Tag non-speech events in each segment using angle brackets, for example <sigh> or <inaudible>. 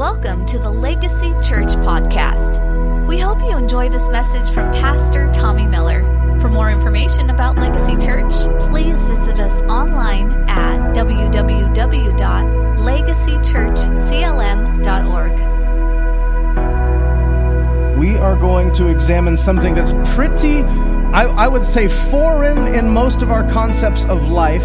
Welcome to the Legacy Church podcast. We hope you enjoy this message from Pastor Tommy Miller. For more information about Legacy Church, please visit us online at www.legacychurchclm.org. We are going to examine something that's pretty, I, I would say, foreign in most of our concepts of life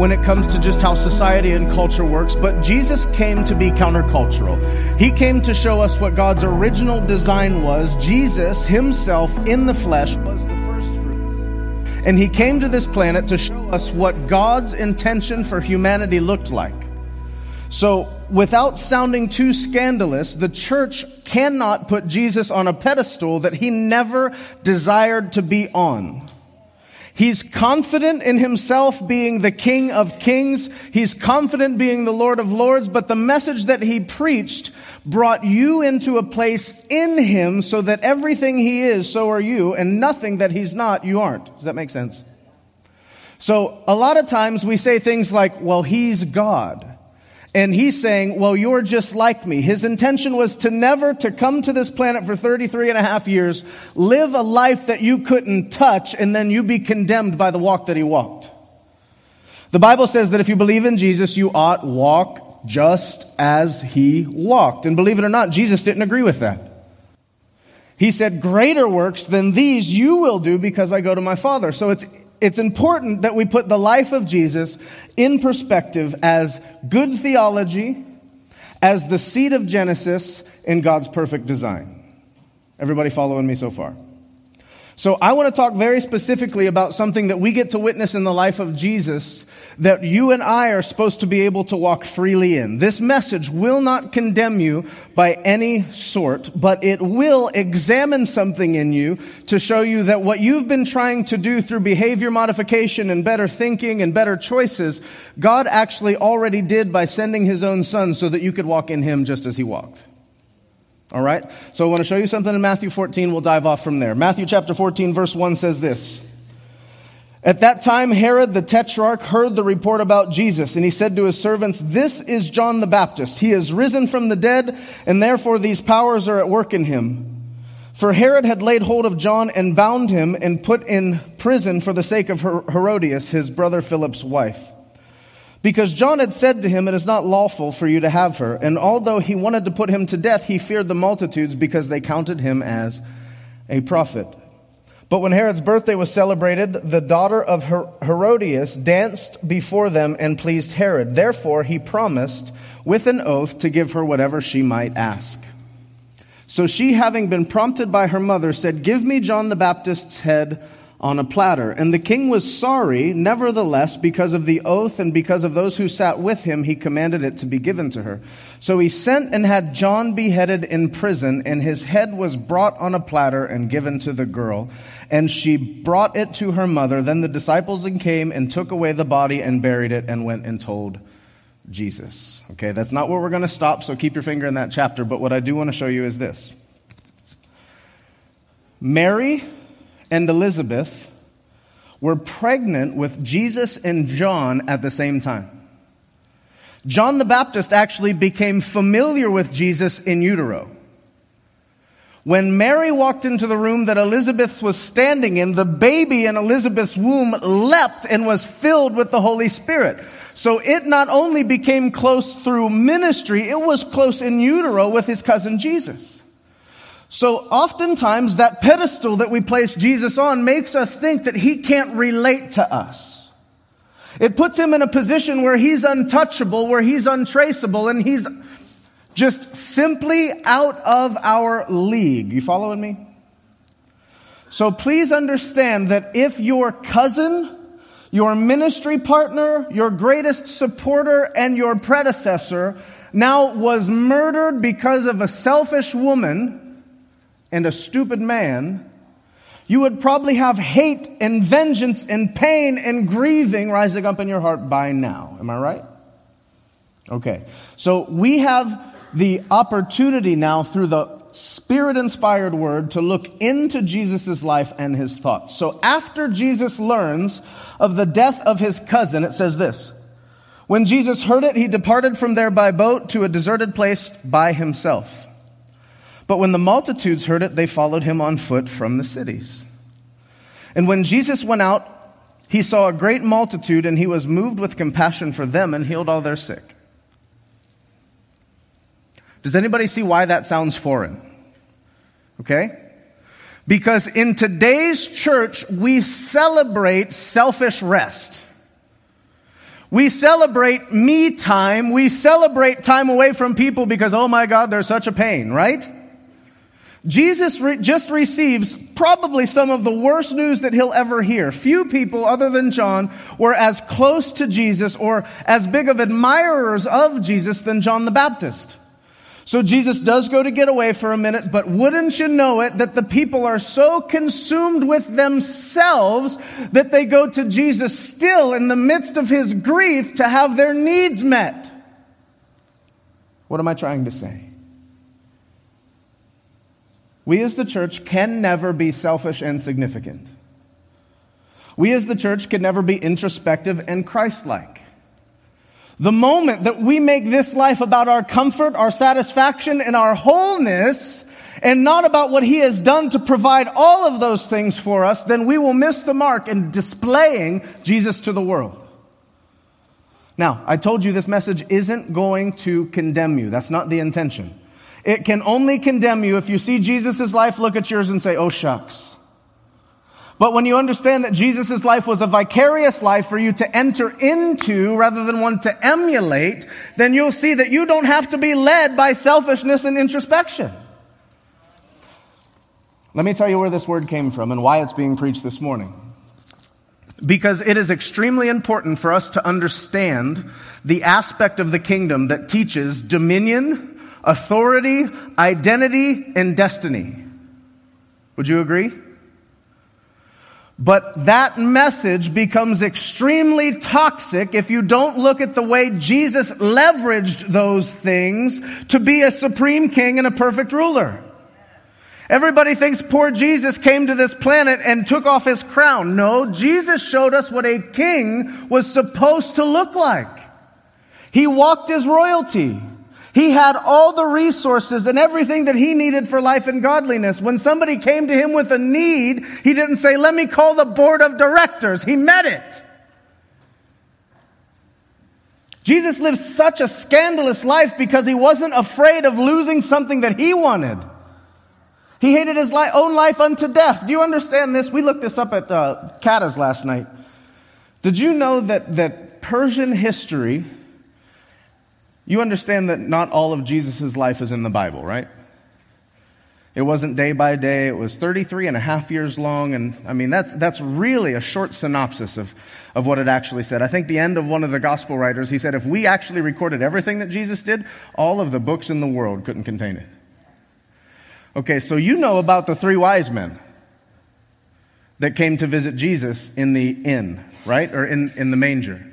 when it comes to just how society and culture works, but Jesus came to be countercultural. He came to show us what God's original design was. Jesus himself in the flesh was the first fruits. And he came to this planet to show us what God's intention for humanity looked like. So, without sounding too scandalous, the church cannot put Jesus on a pedestal that he never desired to be on. He's confident in himself being the King of Kings. He's confident being the Lord of Lords, but the message that he preached brought you into a place in him so that everything he is, so are you, and nothing that he's not, you aren't. Does that make sense? So a lot of times we say things like, well, he's God. And he's saying, well, you're just like me. His intention was to never to come to this planet for 33 and a half years, live a life that you couldn't touch, and then you be condemned by the walk that he walked. The Bible says that if you believe in Jesus, you ought walk just as he walked. And believe it or not, Jesus didn't agree with that. He said, greater works than these you will do because I go to my Father. So it's it's important that we put the life of Jesus in perspective as good theology, as the seed of Genesis in God's perfect design. Everybody following me so far? So I want to talk very specifically about something that we get to witness in the life of Jesus that you and I are supposed to be able to walk freely in. This message will not condemn you by any sort, but it will examine something in you to show you that what you've been trying to do through behavior modification and better thinking and better choices, God actually already did by sending his own son so that you could walk in him just as he walked. All right? So I want to show you something in Matthew 14. We'll dive off from there. Matthew chapter 14, verse 1 says this. At that time, Herod the Tetrarch heard the report about Jesus, and he said to his servants, This is John the Baptist. He is risen from the dead, and therefore these powers are at work in him. For Herod had laid hold of John and bound him and put in prison for the sake of Herodias, his brother Philip's wife. Because John had said to him, It is not lawful for you to have her. And although he wanted to put him to death, he feared the multitudes because they counted him as a prophet. But when Herod's birthday was celebrated, the daughter of Herodias danced before them and pleased Herod. Therefore, he promised with an oath to give her whatever she might ask. So she, having been prompted by her mother, said, Give me John the Baptist's head on a platter. And the king was sorry, nevertheless, because of the oath and because of those who sat with him, he commanded it to be given to her. So he sent and had John beheaded in prison, and his head was brought on a platter and given to the girl. And she brought it to her mother. Then the disciples came and took away the body and buried it and went and told Jesus. Okay, that's not where we're going to stop, so keep your finger in that chapter. But what I do want to show you is this Mary and Elizabeth were pregnant with Jesus and John at the same time. John the Baptist actually became familiar with Jesus in utero. When Mary walked into the room that Elizabeth was standing in, the baby in Elizabeth's womb leapt and was filled with the Holy Spirit. So it not only became close through ministry, it was close in utero with his cousin Jesus. So oftentimes that pedestal that we place Jesus on makes us think that he can't relate to us. It puts him in a position where he's untouchable, where he's untraceable, and he's just simply out of our league. You following me? So please understand that if your cousin, your ministry partner, your greatest supporter, and your predecessor now was murdered because of a selfish woman, and a stupid man, you would probably have hate and vengeance and pain and grieving rising up in your heart by now. Am I right? Okay. So we have the opportunity now through the spirit inspired word to look into Jesus' life and his thoughts. So after Jesus learns of the death of his cousin, it says this. When Jesus heard it, he departed from there by boat to a deserted place by himself. But when the multitudes heard it, they followed him on foot from the cities. And when Jesus went out, he saw a great multitude, and he was moved with compassion for them and healed all their sick. Does anybody see why that sounds foreign? Okay? Because in today's church, we celebrate selfish rest. We celebrate me time. We celebrate time away from people because, oh my God, they're such a pain, right? Jesus re- just receives probably some of the worst news that he'll ever hear. Few people other than John were as close to Jesus or as big of admirers of Jesus than John the Baptist. So Jesus does go to get away for a minute, but wouldn't you know it that the people are so consumed with themselves that they go to Jesus still in the midst of his grief to have their needs met? What am I trying to say? We as the church can never be selfish and significant. We as the church can never be introspective and Christ like. The moment that we make this life about our comfort, our satisfaction, and our wholeness, and not about what He has done to provide all of those things for us, then we will miss the mark in displaying Jesus to the world. Now, I told you this message isn't going to condemn you. That's not the intention. It can only condemn you if you see Jesus' life, look at yours, and say, oh shucks. But when you understand that Jesus' life was a vicarious life for you to enter into rather than one to emulate, then you'll see that you don't have to be led by selfishness and introspection. Let me tell you where this word came from and why it's being preached this morning. Because it is extremely important for us to understand the aspect of the kingdom that teaches dominion, authority, identity, and destiny. Would you agree? But that message becomes extremely toxic if you don't look at the way Jesus leveraged those things to be a supreme king and a perfect ruler. Everybody thinks poor Jesus came to this planet and took off his crown. No, Jesus showed us what a king was supposed to look like. He walked his royalty. He had all the resources and everything that he needed for life and godliness. When somebody came to him with a need, he didn't say, let me call the board of directors. He met it. Jesus lived such a scandalous life because he wasn't afraid of losing something that he wanted. He hated his own life unto death. Do you understand this? We looked this up at uh, Kata's last night. Did you know that, that Persian history you understand that not all of Jesus' life is in the Bible, right? It wasn't day by day. It was 33 and a half years long. And I mean, that's, that's really a short synopsis of, of what it actually said. I think the end of one of the gospel writers, he said, if we actually recorded everything that Jesus did, all of the books in the world couldn't contain it. Okay, so you know about the three wise men that came to visit Jesus in the inn, right? Or in, in the manger.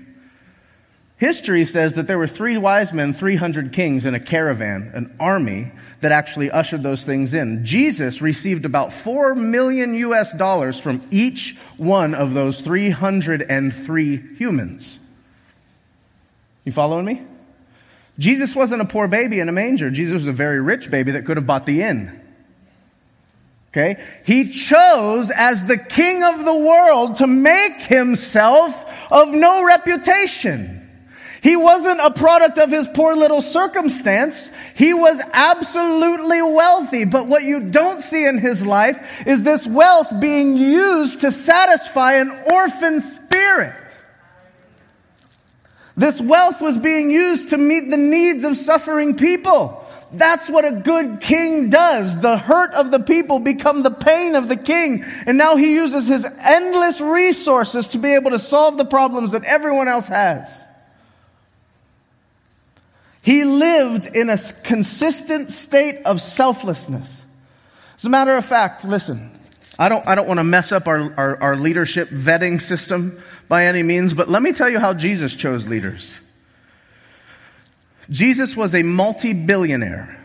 History says that there were three wise men, 300 kings, in a caravan, an army that actually ushered those things in. Jesus received about 4 million US dollars from each one of those 303 humans. You following me? Jesus wasn't a poor baby in a manger. Jesus was a very rich baby that could have bought the inn. Okay? He chose as the king of the world to make himself of no reputation. He wasn't a product of his poor little circumstance. He was absolutely wealthy. But what you don't see in his life is this wealth being used to satisfy an orphan spirit. This wealth was being used to meet the needs of suffering people. That's what a good king does. The hurt of the people become the pain of the king. And now he uses his endless resources to be able to solve the problems that everyone else has. He lived in a consistent state of selflessness. As a matter of fact, listen, I don't, I don't want to mess up our, our, our leadership vetting system by any means, but let me tell you how Jesus chose leaders. Jesus was a multi billionaire.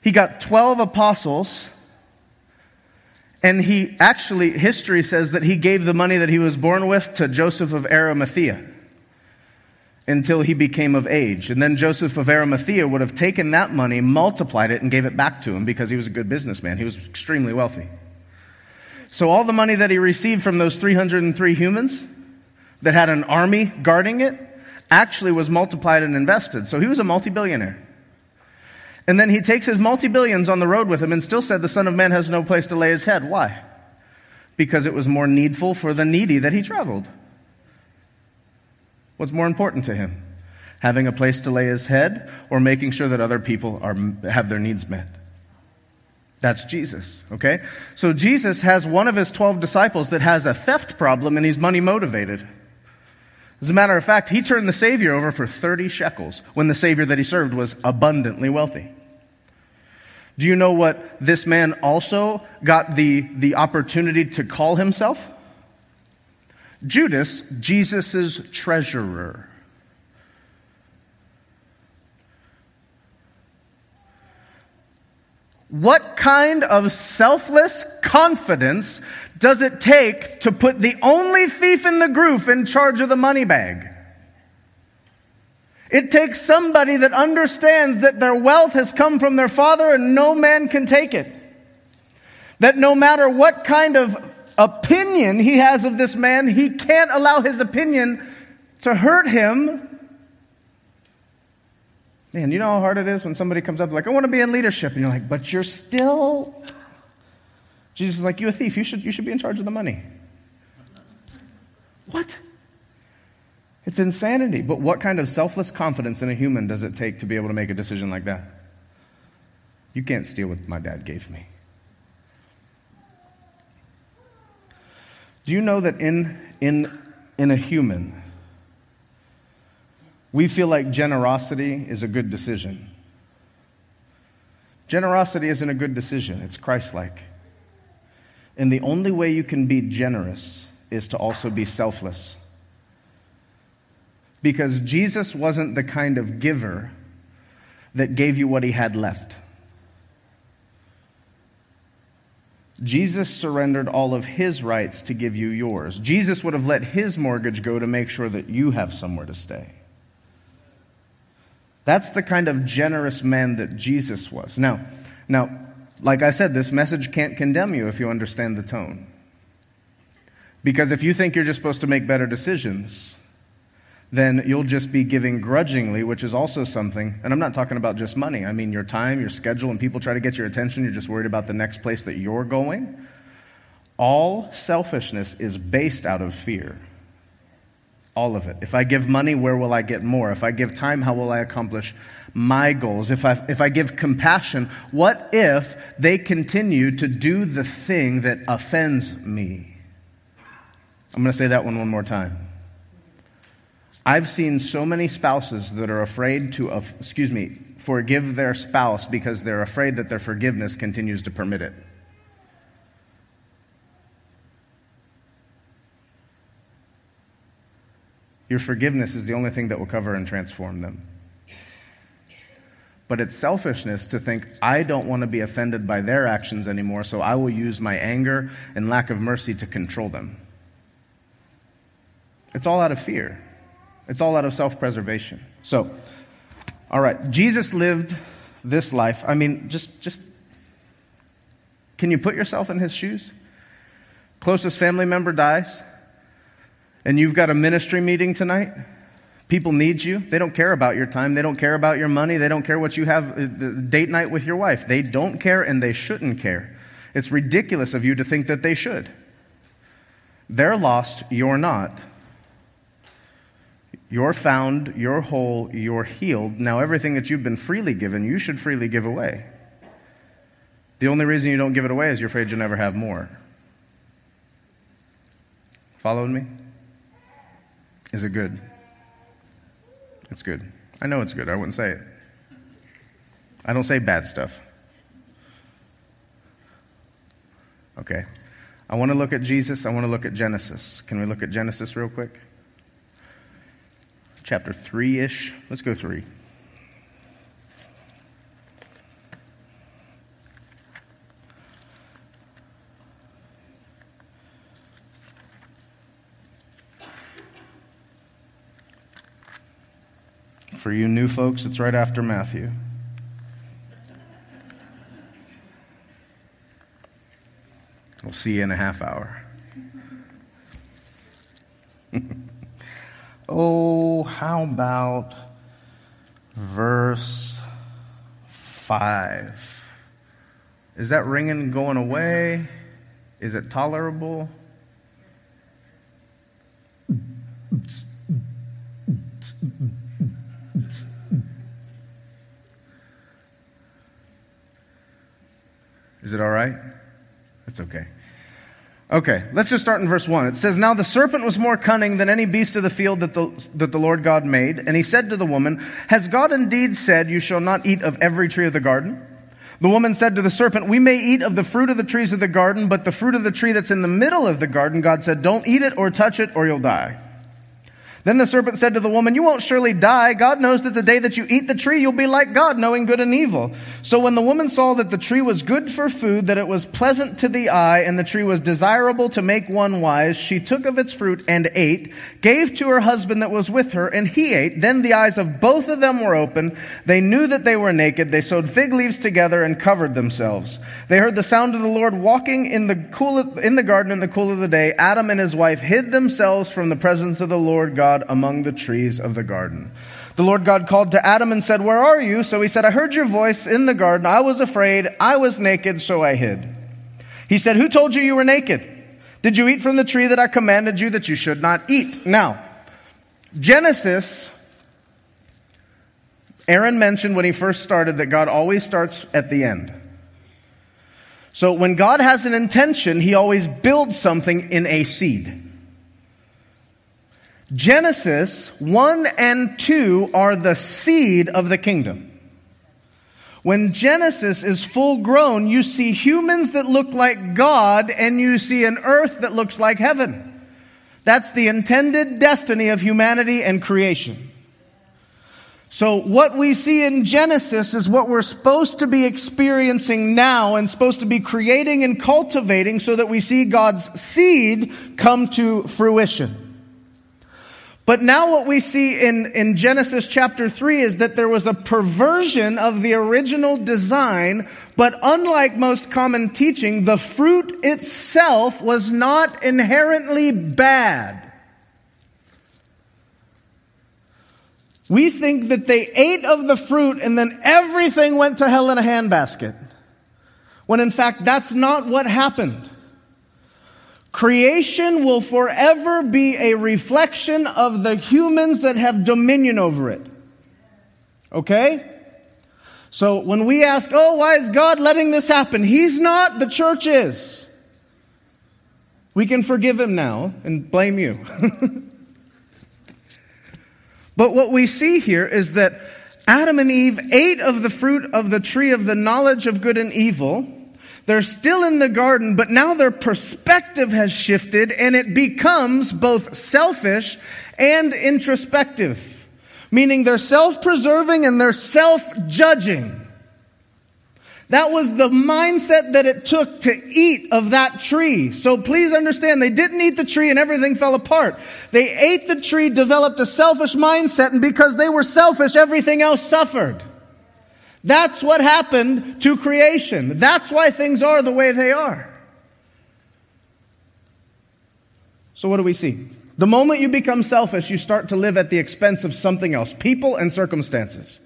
He got 12 apostles, and he actually, history says that he gave the money that he was born with to Joseph of Arimathea. Until he became of age. And then Joseph of Arimathea would have taken that money, multiplied it, and gave it back to him because he was a good businessman. He was extremely wealthy. So all the money that he received from those 303 humans that had an army guarding it actually was multiplied and invested. So he was a multi-billionaire. And then he takes his multi-billions on the road with him and still said the Son of Man has no place to lay his head. Why? Because it was more needful for the needy that he traveled. What's more important to him? Having a place to lay his head or making sure that other people are, have their needs met? That's Jesus, okay? So Jesus has one of his 12 disciples that has a theft problem and he's money motivated. As a matter of fact, he turned the Savior over for 30 shekels when the Savior that he served was abundantly wealthy. Do you know what this man also got the, the opportunity to call himself? Judas, Jesus' treasurer. What kind of selfless confidence does it take to put the only thief in the group in charge of the money bag? It takes somebody that understands that their wealth has come from their father and no man can take it. That no matter what kind of opinion he has of this man, he can't allow his opinion to hurt him. Man, you know how hard it is when somebody comes up like, I want to be in leadership. And you're like, but you're still. Jesus is like, you a thief. You should, you should be in charge of the money. What? It's insanity. But what kind of selfless confidence in a human does it take to be able to make a decision like that? You can't steal what my dad gave me. Do you know that in, in, in a human, we feel like generosity is a good decision? Generosity isn't a good decision, it's Christ like. And the only way you can be generous is to also be selfless. Because Jesus wasn't the kind of giver that gave you what he had left. Jesus surrendered all of his rights to give you yours. Jesus would have let his mortgage go to make sure that you have somewhere to stay. That's the kind of generous man that Jesus was. Now, now, like I said, this message can't condemn you if you understand the tone. Because if you think you're just supposed to make better decisions, then you'll just be giving grudgingly, which is also something, and I'm not talking about just money. I mean your time, your schedule, and people try to get your attention. You're just worried about the next place that you're going. All selfishness is based out of fear. All of it. If I give money, where will I get more? If I give time, how will I accomplish my goals? If I, if I give compassion, what if they continue to do the thing that offends me? I'm going to say that one one more time. I've seen so many spouses that are afraid to, excuse me, forgive their spouse because they're afraid that their forgiveness continues to permit it. Your forgiveness is the only thing that will cover and transform them. But it's selfishness to think, I don't want to be offended by their actions anymore, so I will use my anger and lack of mercy to control them. It's all out of fear. It's all out of self preservation. So, all right, Jesus lived this life. I mean, just, just, can you put yourself in his shoes? Closest family member dies, and you've got a ministry meeting tonight. People need you. They don't care about your time. They don't care about your money. They don't care what you have uh, date night with your wife. They don't care and they shouldn't care. It's ridiculous of you to think that they should. They're lost, you're not. You're found, you're whole, you're healed. Now, everything that you've been freely given, you should freely give away. The only reason you don't give it away is you're afraid you'll never have more. Following me? Is it good? It's good. I know it's good. I wouldn't say it. I don't say bad stuff. Okay. I want to look at Jesus. I want to look at Genesis. Can we look at Genesis real quick? Chapter 3 ish. Let's go 3. For you new folks, it's right after Matthew. We'll see you in a half hour. <laughs> oh, how about verse 5? Is that ringing going away? Is it tolerable? Is it all right? It's okay. Okay, let's just start in verse 1. It says, Now the serpent was more cunning than any beast of the field that the, that the Lord God made. And he said to the woman, Has God indeed said, You shall not eat of every tree of the garden? The woman said to the serpent, We may eat of the fruit of the trees of the garden, but the fruit of the tree that's in the middle of the garden, God said, Don't eat it or touch it, or you'll die. Then the serpent said to the woman, You won't surely die. God knows that the day that you eat the tree, you'll be like God, knowing good and evil. So when the woman saw that the tree was good for food, that it was pleasant to the eye, and the tree was desirable to make one wise, she took of its fruit and ate, gave to her husband that was with her, and he ate. Then the eyes of both of them were open. They knew that they were naked. They sewed fig leaves together and covered themselves. They heard the sound of the Lord walking in the cool, in the garden in the cool of the day. Adam and his wife hid themselves from the presence of the Lord God God among the trees of the garden. The Lord God called to Adam and said, Where are you? So he said, I heard your voice in the garden. I was afraid. I was naked, so I hid. He said, Who told you you were naked? Did you eat from the tree that I commanded you that you should not eat? Now, Genesis, Aaron mentioned when he first started that God always starts at the end. So when God has an intention, he always builds something in a seed. Genesis 1 and 2 are the seed of the kingdom. When Genesis is full grown, you see humans that look like God and you see an earth that looks like heaven. That's the intended destiny of humanity and creation. So what we see in Genesis is what we're supposed to be experiencing now and supposed to be creating and cultivating so that we see God's seed come to fruition. But now what we see in, in Genesis chapter 3 is that there was a perversion of the original design, but unlike most common teaching, the fruit itself was not inherently bad. We think that they ate of the fruit and then everything went to hell in a handbasket. When in fact, that's not what happened. Creation will forever be a reflection of the humans that have dominion over it. Okay? So when we ask, oh, why is God letting this happen? He's not, the church is. We can forgive him now and blame you. <laughs> but what we see here is that Adam and Eve ate of the fruit of the tree of the knowledge of good and evil they're still in the garden, but now their perspective has shifted and it becomes both selfish and introspective. Meaning they're self-preserving and they're self-judging. That was the mindset that it took to eat of that tree. So please understand, they didn't eat the tree and everything fell apart. They ate the tree, developed a selfish mindset, and because they were selfish, everything else suffered. That's what happened to creation. That's why things are the way they are. So, what do we see? The moment you become selfish, you start to live at the expense of something else, people and circumstances.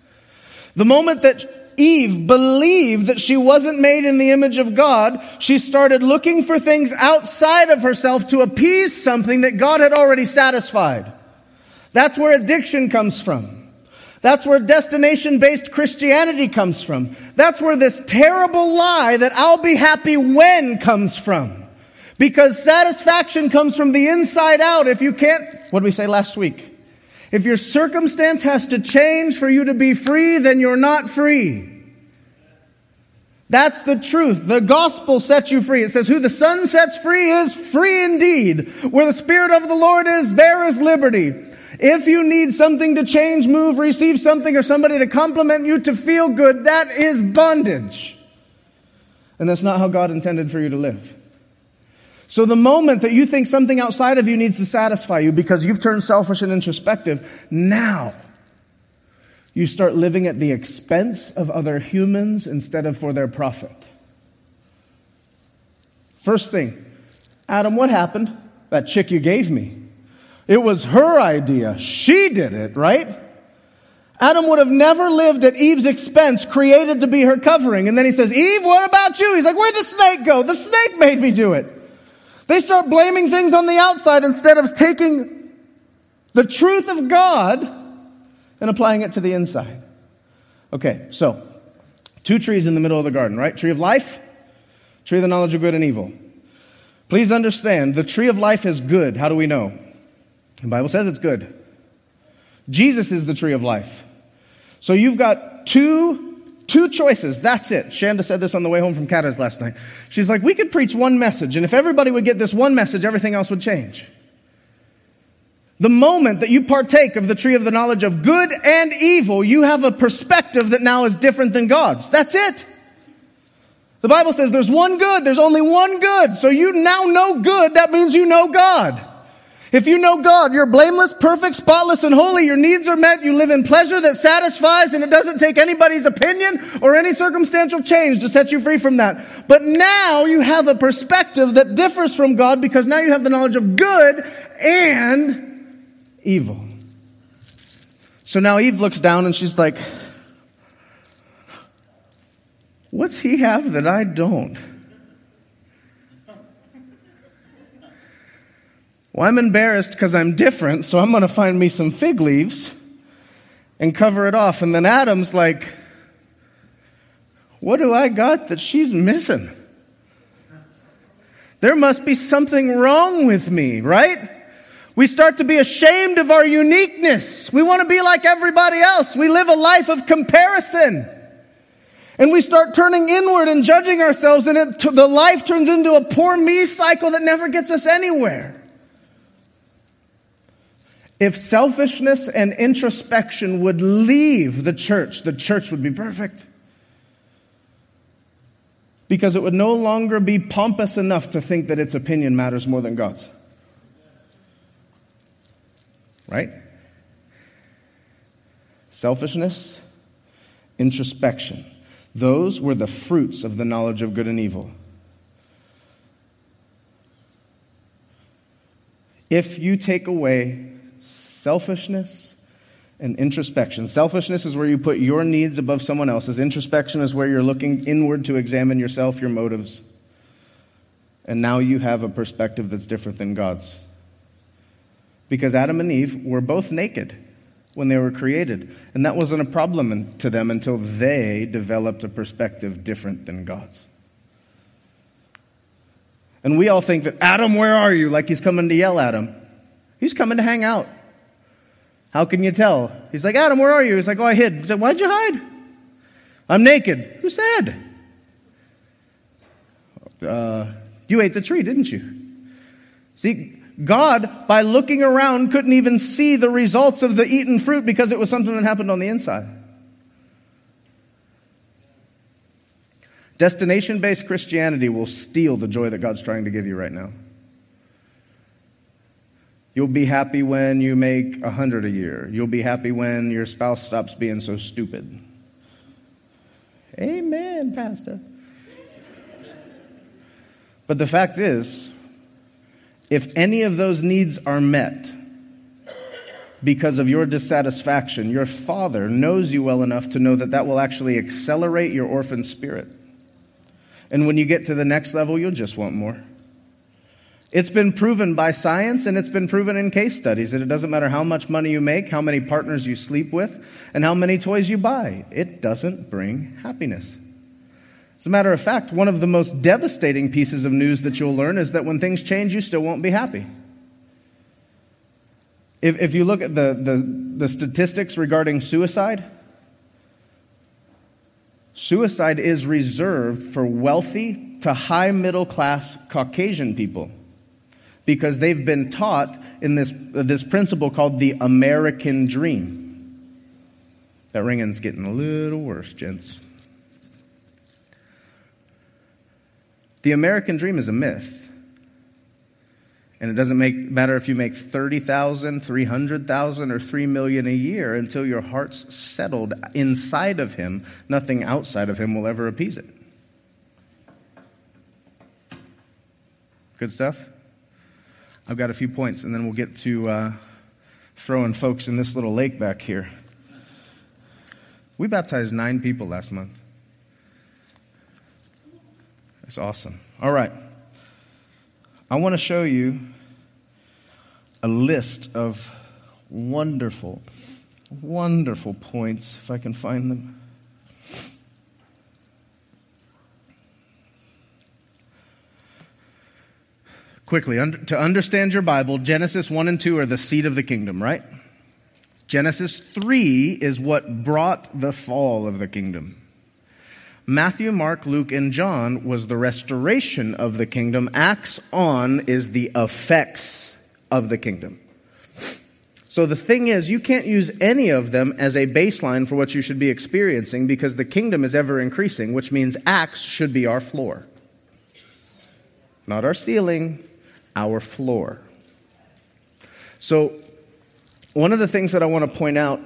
The moment that Eve believed that she wasn't made in the image of God, she started looking for things outside of herself to appease something that God had already satisfied. That's where addiction comes from. That's where destination based Christianity comes from. That's where this terrible lie that I'll be happy when comes from. Because satisfaction comes from the inside out. If you can't, what did we say last week? If your circumstance has to change for you to be free, then you're not free. That's the truth. The gospel sets you free. It says, who the son sets free is free indeed. Where the spirit of the Lord is, there is liberty. If you need something to change, move, receive something, or somebody to compliment you to feel good, that is bondage. And that's not how God intended for you to live. So the moment that you think something outside of you needs to satisfy you because you've turned selfish and introspective, now you start living at the expense of other humans instead of for their profit. First thing, Adam, what happened? That chick you gave me. It was her idea. She did it, right? Adam would have never lived at Eve's expense, created to be her covering. And then he says, Eve, what about you? He's like, where'd the snake go? The snake made me do it. They start blaming things on the outside instead of taking the truth of God and applying it to the inside. Okay, so two trees in the middle of the garden, right? Tree of life, tree of the knowledge of good and evil. Please understand, the tree of life is good. How do we know? The Bible says it's good. Jesus is the tree of life. So you've got two, two choices. That's it. Shanda said this on the way home from Catas last night. She's like, we could preach one message, and if everybody would get this one message, everything else would change. The moment that you partake of the tree of the knowledge of good and evil, you have a perspective that now is different than God's. That's it. The Bible says there's one good, there's only one good. So you now know good, that means you know God. If you know God, you're blameless, perfect, spotless, and holy. Your needs are met. You live in pleasure that satisfies, and it doesn't take anybody's opinion or any circumstantial change to set you free from that. But now you have a perspective that differs from God because now you have the knowledge of good and evil. So now Eve looks down and she's like, What's he have that I don't? Well, I'm embarrassed because I'm different, so I'm going to find me some fig leaves and cover it off. And then Adam's like, What do I got that she's missing? There must be something wrong with me, right? We start to be ashamed of our uniqueness. We want to be like everybody else. We live a life of comparison. And we start turning inward and judging ourselves, and it, the life turns into a poor me cycle that never gets us anywhere. If selfishness and introspection would leave the church, the church would be perfect. Because it would no longer be pompous enough to think that its opinion matters more than God's. Right? Selfishness, introspection. Those were the fruits of the knowledge of good and evil. If you take away selfishness and introspection. Selfishness is where you put your needs above someone else's. Introspection is where you're looking inward to examine yourself, your motives. And now you have a perspective that's different than God's. Because Adam and Eve were both naked when they were created. And that wasn't a problem to them until they developed a perspective different than God's. And we all think that, Adam, where are you? Like he's coming to yell at him. He's coming to hang out. How can you tell? He's like, Adam, where are you? He's like, Oh, I hid. He's like, Why'd you hide? I'm naked. Who said? Uh, you ate the tree, didn't you? See, God, by looking around, couldn't even see the results of the eaten fruit because it was something that happened on the inside. Destination based Christianity will steal the joy that God's trying to give you right now. You'll be happy when you make a hundred a year. You'll be happy when your spouse stops being so stupid. Amen, Pastor. But the fact is, if any of those needs are met because of your dissatisfaction, your father knows you well enough to know that that will actually accelerate your orphan spirit. And when you get to the next level, you'll just want more. It's been proven by science and it's been proven in case studies that it doesn't matter how much money you make, how many partners you sleep with, and how many toys you buy. It doesn't bring happiness. As a matter of fact, one of the most devastating pieces of news that you'll learn is that when things change, you still won't be happy. If, if you look at the, the, the statistics regarding suicide, suicide is reserved for wealthy to high middle class Caucasian people because they've been taught in this, this principle called the American dream. That ringing's getting a little worse, gents. The American dream is a myth. And it doesn't make, matter if you make 30,000, 300,000, or 3 million a year until your heart's settled inside of Him. Nothing outside of Him will ever appease it. Good stuff? I've got a few points, and then we'll get to uh, throwing folks in this little lake back here. We baptized nine people last month. That's awesome. All right. I want to show you a list of wonderful, wonderful points, if I can find them. Quickly, to understand your Bible, Genesis 1 and 2 are the seed of the kingdom, right? Genesis 3 is what brought the fall of the kingdom. Matthew, Mark, Luke, and John was the restoration of the kingdom. Acts on is the effects of the kingdom. So the thing is, you can't use any of them as a baseline for what you should be experiencing because the kingdom is ever increasing, which means Acts should be our floor. Not our ceiling, our floor. So, one of the things that I want to point out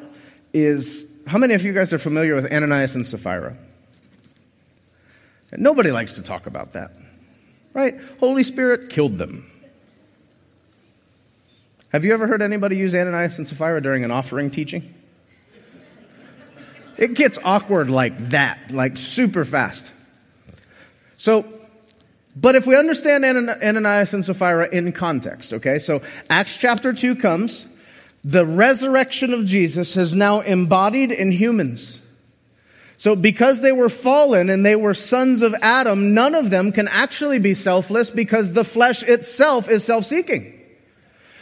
is how many of you guys are familiar with Ananias and Sapphira? Nobody likes to talk about that, right? Holy Spirit killed them. Have you ever heard anybody use Ananias and Sapphira during an offering teaching? It gets awkward like that, like super fast. So, but if we understand Ananias and Sapphira in context, okay, so Acts chapter 2 comes, the resurrection of Jesus is now embodied in humans. So because they were fallen and they were sons of Adam, none of them can actually be selfless because the flesh itself is self-seeking.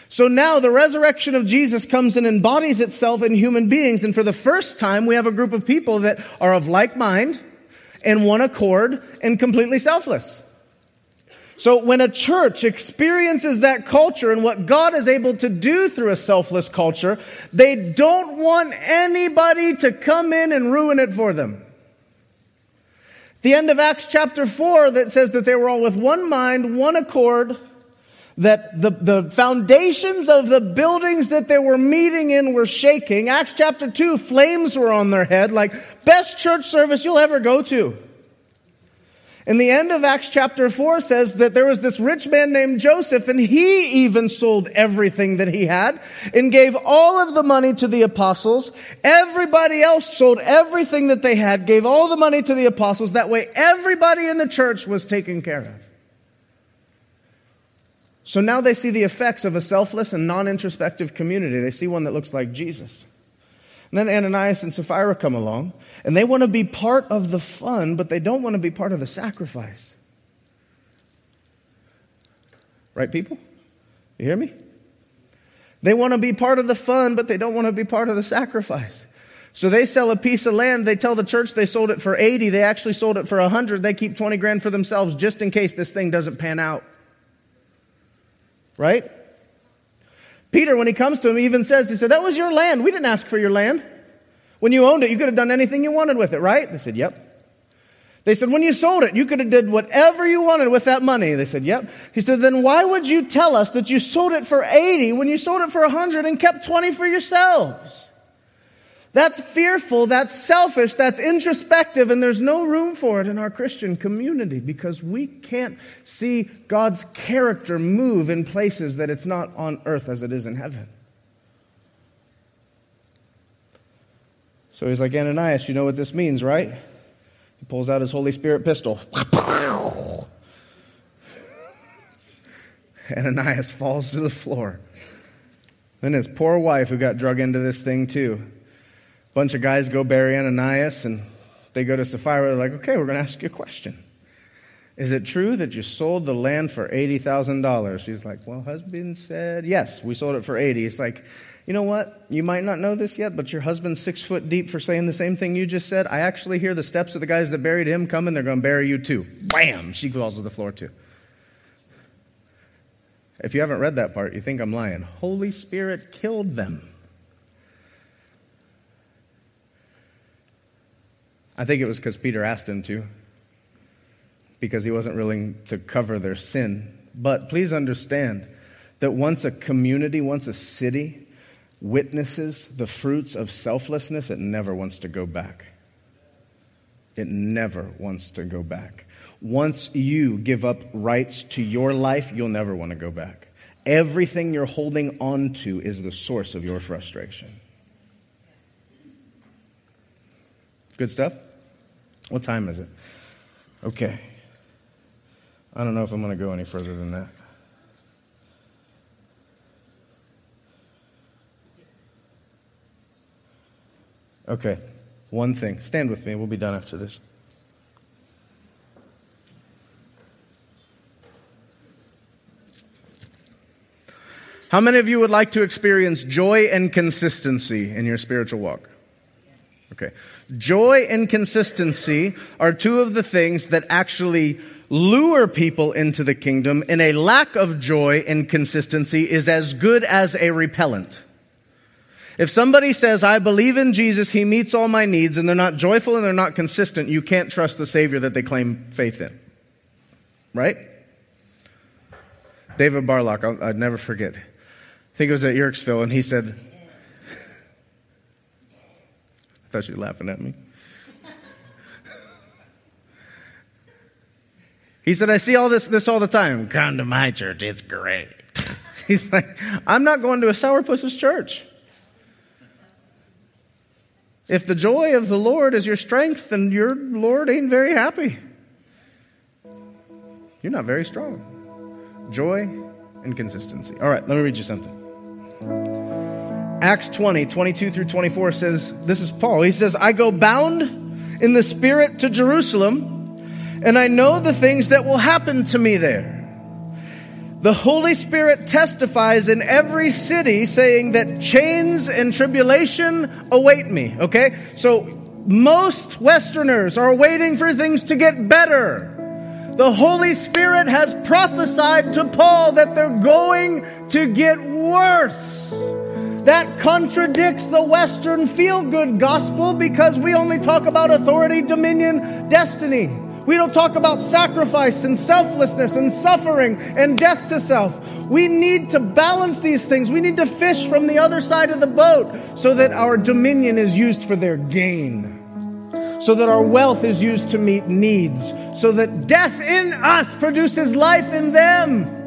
So now the resurrection of Jesus comes and embodies itself in human beings. And for the first time, we have a group of people that are of like mind and one accord and completely selfless. So when a church experiences that culture and what God is able to do through a selfless culture, they don't want anybody to come in and ruin it for them. The end of Acts chapter 4 that says that they were all with one mind, one accord, that the, the foundations of the buildings that they were meeting in were shaking. Acts chapter 2, flames were on their head, like best church service you'll ever go to. And the end of Acts chapter 4 says that there was this rich man named Joseph, and he even sold everything that he had and gave all of the money to the apostles. Everybody else sold everything that they had, gave all the money to the apostles. That way, everybody in the church was taken care of. So now they see the effects of a selfless and non introspective community. They see one that looks like Jesus. And then Ananias and Sapphira come along, and they want to be part of the fun, but they don't want to be part of the sacrifice. Right, people? You hear me? They want to be part of the fun, but they don't want to be part of the sacrifice. So they sell a piece of land. They tell the church they sold it for 80. They actually sold it for 100. They keep 20 grand for themselves just in case this thing doesn't pan out. Right? Peter, when he comes to him, he even says, he said, that was your land. We didn't ask for your land. When you owned it, you could have done anything you wanted with it, right? They said, yep. They said, when you sold it, you could have did whatever you wanted with that money. They said, yep. He said, then why would you tell us that you sold it for 80 when you sold it for 100 and kept 20 for yourselves? That's fearful, that's selfish, that's introspective, and there's no room for it in our Christian community because we can't see God's character move in places that it's not on earth as it is in heaven. So he's like, Ananias, you know what this means, right? He pulls out his Holy Spirit pistol. <laughs> Ananias falls to the floor. Then his poor wife, who got drug into this thing too, bunch of guys go bury Ananias and they go to Sapphira. They're like, okay, we're going to ask you a question. Is it true that you sold the land for $80,000? She's like, well, husband said, yes, we sold it for 80. It's like, you know what? You might not know this yet, but your husband's six foot deep for saying the same thing you just said. I actually hear the steps of the guys that buried him coming. They're going to bury you too. Bam! She falls to the floor too. If you haven't read that part, you think I'm lying. Holy Spirit killed them. I think it was because Peter asked him to, because he wasn't willing to cover their sin. But please understand that once a community, once a city witnesses the fruits of selflessness, it never wants to go back. It never wants to go back. Once you give up rights to your life, you'll never want to go back. Everything you're holding on to is the source of your frustration. Good stuff? What time is it? Okay. I don't know if I'm going to go any further than that. Okay, one thing. Stand with me. We'll be done after this. How many of you would like to experience joy and consistency in your spiritual walk? Okay. Joy and consistency are two of the things that actually lure people into the kingdom, and a lack of joy and consistency is as good as a repellent. If somebody says, I believe in Jesus, he meets all my needs, and they're not joyful and they're not consistent, you can't trust the Savior that they claim faith in. Right? David Barlock, I'd never forget. I think it was at Yerkesville, and he said, I thought you were laughing at me. he said, I see all this, this all the time. Come to my church, it's great. <laughs> He's like, I'm not going to a sourpuss's church. If the joy of the Lord is your strength, then your Lord ain't very happy. You're not very strong. Joy and consistency. All right, let me read you something. Acts 20, 22 through 24 says, This is Paul. He says, I go bound in the Spirit to Jerusalem, and I know the things that will happen to me there the Holy Spirit testifies in every city saying that chains and tribulation await me. Okay? So most Westerners are waiting for things to get better. The Holy Spirit has prophesied to Paul that they're going to get worse. That contradicts the Western feel good gospel because we only talk about authority, dominion, destiny. We don't talk about sacrifice and selflessness and suffering and death to self. We need to balance these things. We need to fish from the other side of the boat so that our dominion is used for their gain. So that our wealth is used to meet needs. So that death in us produces life in them.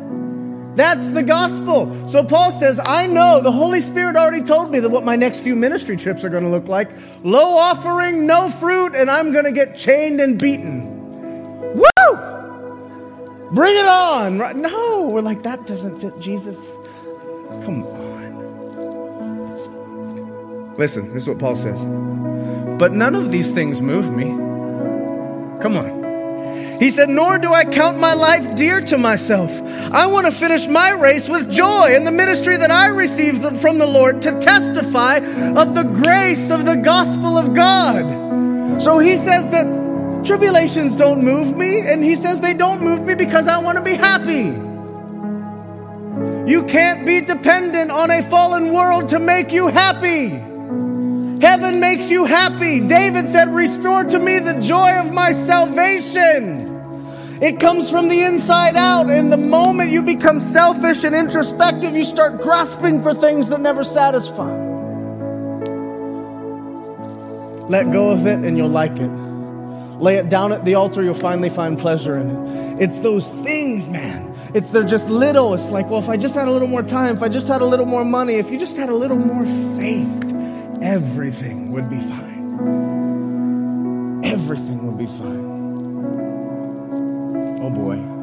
That's the gospel. So Paul says, I know the Holy Spirit already told me that what my next few ministry trips are going to look like. Low offering, no fruit, and I'm going to get chained and beaten. Woo! Bring it on! No, we're like, that doesn't fit Jesus. Come on. Listen, this is what Paul says. But none of these things move me. Come on. He said, Nor do I count my life dear to myself. I want to finish my race with joy in the ministry that I received from the Lord to testify of the grace of the gospel of God. So he says that Tribulations don't move me, and he says they don't move me because I want to be happy. You can't be dependent on a fallen world to make you happy. Heaven makes you happy. David said, Restore to me the joy of my salvation. It comes from the inside out. And the moment you become selfish and introspective, you start grasping for things that never satisfy. Let go of it and you'll like it. Lay it down at the altar, you'll finally find pleasure in it. It's those things, man. It's they're just little. It's like, well, if I just had a little more time, if I just had a little more money, if you just had a little more faith, everything would be fine. Everything would be fine. Oh boy.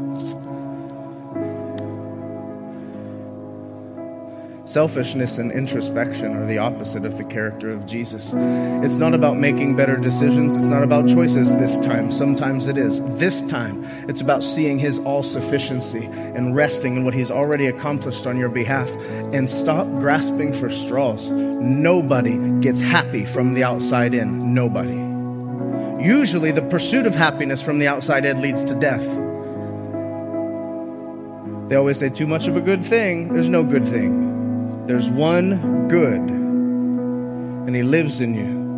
Selfishness and introspection are the opposite of the character of Jesus. It's not about making better decisions. It's not about choices this time. Sometimes it is. This time, it's about seeing His all sufficiency and resting in what He's already accomplished on your behalf. And stop grasping for straws. Nobody gets happy from the outside in. Nobody. Usually, the pursuit of happiness from the outside in leads to death. They always say, too much of a good thing, there's no good thing. There's one good, and He lives in you.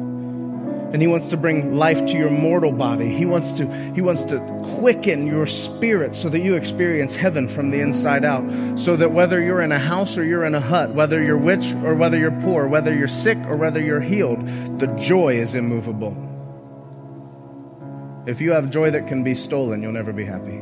And he wants to bring life to your mortal body. He wants to, he wants to quicken your spirit so that you experience heaven from the inside out. So that whether you're in a house or you're in a hut, whether you're rich or whether you're poor, whether you're sick or whether you're healed, the joy is immovable. If you have joy that can be stolen, you'll never be happy.